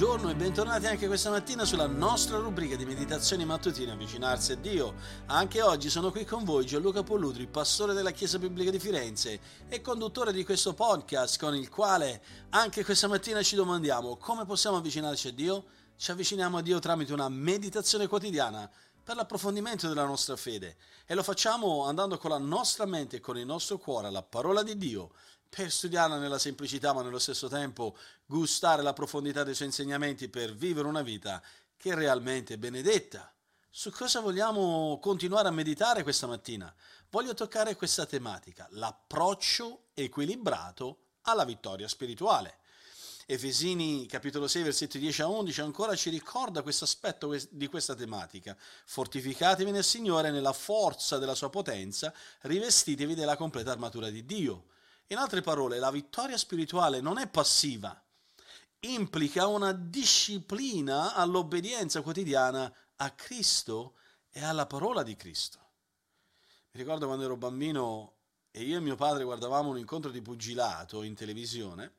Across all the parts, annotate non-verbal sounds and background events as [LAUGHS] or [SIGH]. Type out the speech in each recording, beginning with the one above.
buongiorno e bentornati anche questa mattina sulla nostra rubrica di meditazioni mattutine Avvicinarsi a Dio. Anche oggi sono qui con voi Gianluca Pollutri, pastore della Chiesa Biblica di Firenze e conduttore di questo podcast con il quale anche questa mattina ci domandiamo come possiamo avvicinarci a Dio? Ci avviciniamo a Dio tramite una meditazione quotidiana per l'approfondimento della nostra fede e lo facciamo andando con la nostra mente e con il nostro cuore alla parola di Dio per studiarla nella semplicità ma nello stesso tempo gustare la profondità dei suoi insegnamenti per vivere una vita che è realmente benedetta. Su cosa vogliamo continuare a meditare questa mattina? Voglio toccare questa tematica, l'approccio equilibrato alla vittoria spirituale. Efesini capitolo 6 versetti 10 a 11 ancora ci ricorda questo aspetto di questa tematica. Fortificatevi nel Signore nella forza della sua potenza, rivestitevi della completa armatura di Dio. In altre parole, la vittoria spirituale non è passiva, implica una disciplina all'obbedienza quotidiana a Cristo e alla parola di Cristo. Mi ricordo quando ero bambino e io e mio padre guardavamo un incontro di pugilato in televisione.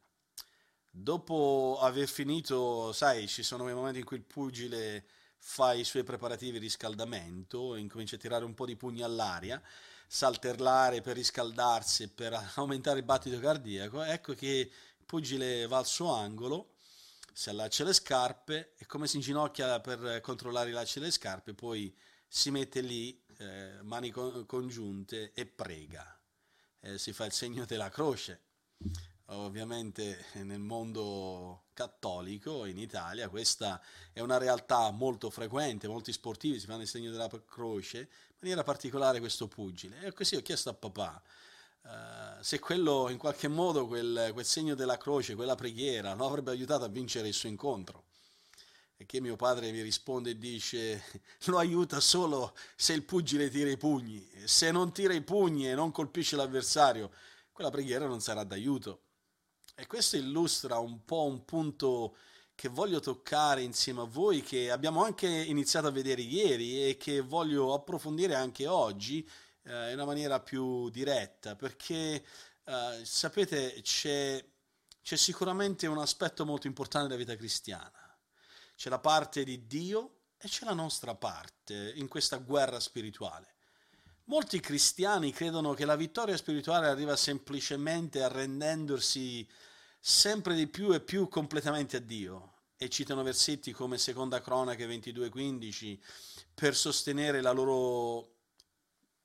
Dopo aver finito, sai, ci sono quei momenti in cui il pugile fa i suoi preparativi di riscaldamento, incomincia a tirare un po' di pugni all'aria, salterlare per riscaldarsi, per [LAUGHS] aumentare il battito cardiaco. Ecco che il pugile va al suo angolo, si allaccia le scarpe e come si inginocchia per controllare i lacci delle scarpe, poi si mette lì, eh, mani congiunte e prega. Eh, si fa il segno della croce ovviamente nel mondo cattolico in Italia questa è una realtà molto frequente, molti sportivi si fanno il segno della croce, in maniera particolare questo pugile. E così ho chiesto a papà uh, se quello in qualche modo, quel, quel, segno della croce, quella preghiera, lo avrebbe aiutato a vincere il suo incontro. E che mio padre mi risponde e dice, [LAUGHS] lo aiuta solo se il pugile tira i pugni, se non tira i pugni e non colpisce l'avversario, quella preghiera non sarà d'aiuto. E questo illustra un po' un punto che voglio toccare insieme a voi, che abbiamo anche iniziato a vedere ieri e che voglio approfondire anche oggi eh, in una maniera più diretta, perché eh, sapete c'è, c'è sicuramente un aspetto molto importante della vita cristiana. C'è la parte di Dio e c'è la nostra parte in questa guerra spirituale. Molti cristiani credono che la vittoria spirituale arriva semplicemente arrendendosi sempre di più e più completamente a Dio. E citano versetti come Seconda Cronache 22:15 per sostenere la loro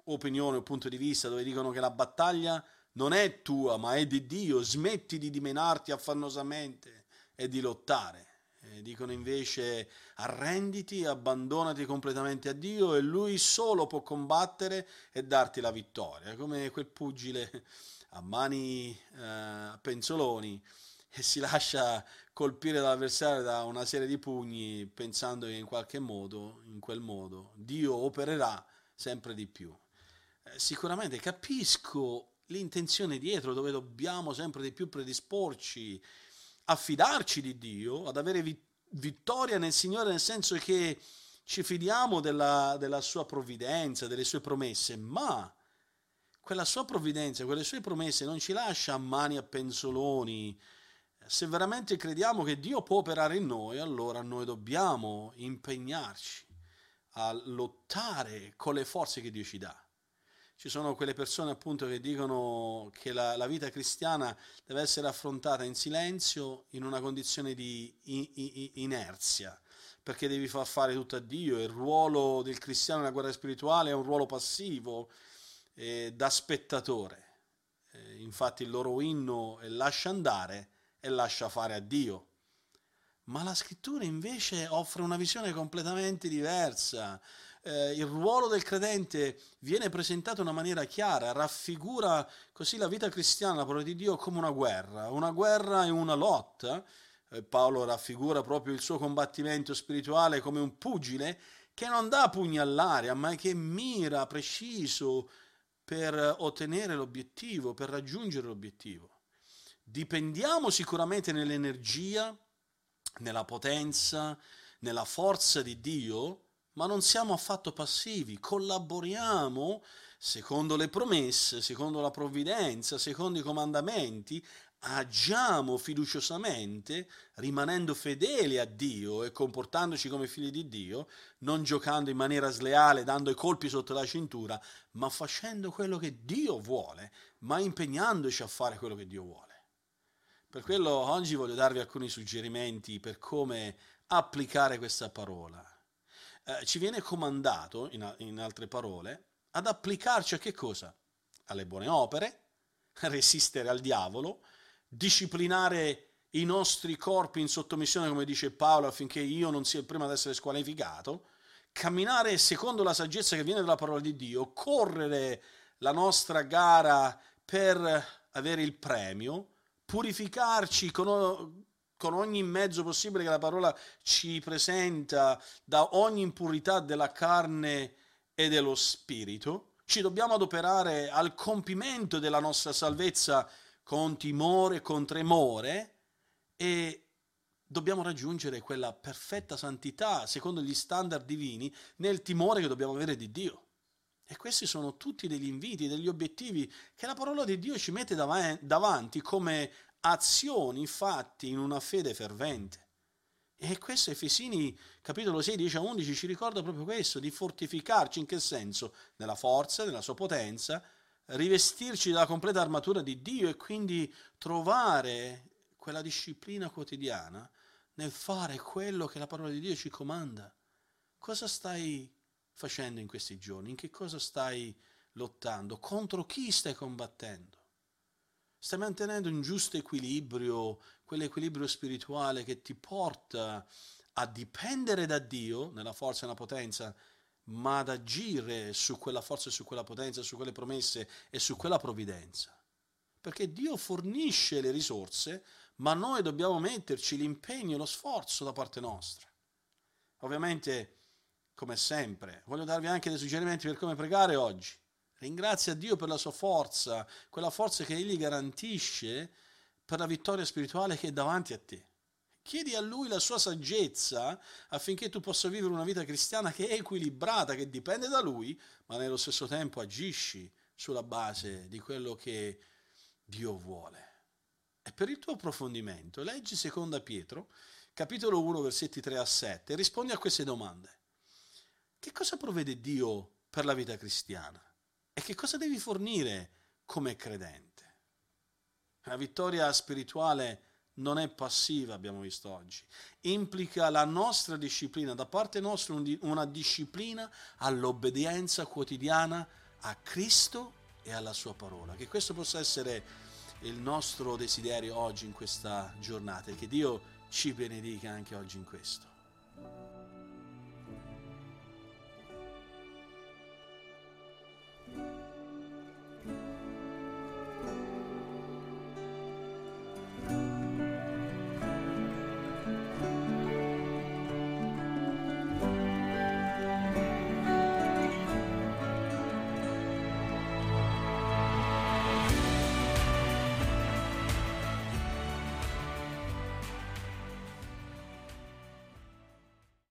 opinione o punto di vista, dove dicono che la battaglia non è tua, ma è di Dio. Smetti di dimenarti affannosamente e di lottare. E dicono invece arrenditi, abbandonati completamente a Dio e Lui solo può combattere e darti la vittoria, come quel pugile a mani eh, penzoloni e si lascia colpire dall'avversario da una serie di pugni pensando che in qualche modo, in quel modo, Dio opererà sempre di più. Eh, sicuramente capisco l'intenzione dietro dove dobbiamo sempre di più predisporci a fidarci di Dio, ad avere vittoria nel Signore nel senso che ci fidiamo della, della sua provvidenza, delle sue promesse, ma quella sua provvidenza, quelle sue promesse non ci lascia a mani a penzoloni. Se veramente crediamo che Dio può operare in noi, allora noi dobbiamo impegnarci a lottare con le forze che Dio ci dà. Ci sono quelle persone appunto che dicono che la, la vita cristiana deve essere affrontata in silenzio in una condizione di inerzia, perché devi far fare tutto a Dio. Il ruolo del cristiano nella guerra spirituale è un ruolo passivo, eh, da spettatore. Eh, infatti il loro inno è lascia andare e lascia fare a Dio. Ma la scrittura invece offre una visione completamente diversa. Eh, il ruolo del credente viene presentato in una maniera chiara, raffigura così la vita cristiana, la parola di Dio, come una guerra, una guerra e una lotta. Eh, Paolo raffigura proprio il suo combattimento spirituale come un pugile che non dà pugni all'aria, ma che mira preciso per ottenere l'obiettivo, per raggiungere l'obiettivo. Dipendiamo sicuramente nell'energia, nella potenza, nella forza di Dio, ma non siamo affatto passivi, collaboriamo secondo le promesse, secondo la provvidenza, secondo i comandamenti, agiamo fiduciosamente, rimanendo fedeli a Dio e comportandoci come figli di Dio, non giocando in maniera sleale, dando i colpi sotto la cintura, ma facendo quello che Dio vuole, ma impegnandoci a fare quello che Dio vuole. Per quello oggi voglio darvi alcuni suggerimenti per come applicare questa parola. Eh, ci viene comandato, in, in altre parole, ad applicarci a che cosa? Alle buone opere, [LAUGHS] resistere al diavolo, disciplinare i nostri corpi in sottomissione, come dice Paolo, affinché io non sia il primo ad essere squalificato, camminare secondo la saggezza che viene dalla parola di Dio, correre la nostra gara per avere il premio, purificarci con, con ogni mezzo possibile che la parola ci presenta da ogni impurità della carne e dello spirito, ci dobbiamo adoperare al compimento della nostra salvezza con timore, con tremore e dobbiamo raggiungere quella perfetta santità secondo gli standard divini nel timore che dobbiamo avere di Dio. E questi sono tutti degli inviti, degli obiettivi che la parola di Dio ci mette davanti come azioni fatti in una fede fervente. E questo Efesini capitolo 6, 10 a 11 ci ricorda proprio questo, di fortificarci in che senso? Nella forza, nella sua potenza, rivestirci della completa armatura di Dio e quindi trovare quella disciplina quotidiana nel fare quello che la parola di Dio ci comanda. Cosa stai facendo in questi giorni? In che cosa stai lottando? Contro chi stai combattendo? Stai mantenendo un giusto equilibrio, quell'equilibrio spirituale che ti porta a dipendere da Dio nella forza e nella potenza ma ad agire su quella forza, su quella potenza, su quelle promesse e su quella provvidenza. Perché Dio fornisce le risorse, ma noi dobbiamo metterci l'impegno e lo sforzo da parte nostra. Ovviamente, come sempre, voglio darvi anche dei suggerimenti per come pregare oggi. Ringrazia Dio per la sua forza, quella forza che Egli garantisce per la vittoria spirituale che è davanti a te. Chiedi a Lui la sua saggezza affinché tu possa vivere una vita cristiana che è equilibrata, che dipende da Lui, ma nello stesso tempo agisci sulla base di quello che Dio vuole. E per il tuo approfondimento, leggi 2 Pietro, capitolo 1, versetti 3 a 7, e rispondi a queste domande. Che cosa provvede Dio per la vita cristiana? E che cosa devi fornire come credente? La vittoria spirituale non è passiva, abbiamo visto oggi. Implica la nostra disciplina, da parte nostra una disciplina all'obbedienza quotidiana a Cristo e alla sua parola. Che questo possa essere il nostro desiderio oggi in questa giornata e che Dio ci benedica anche oggi in questo.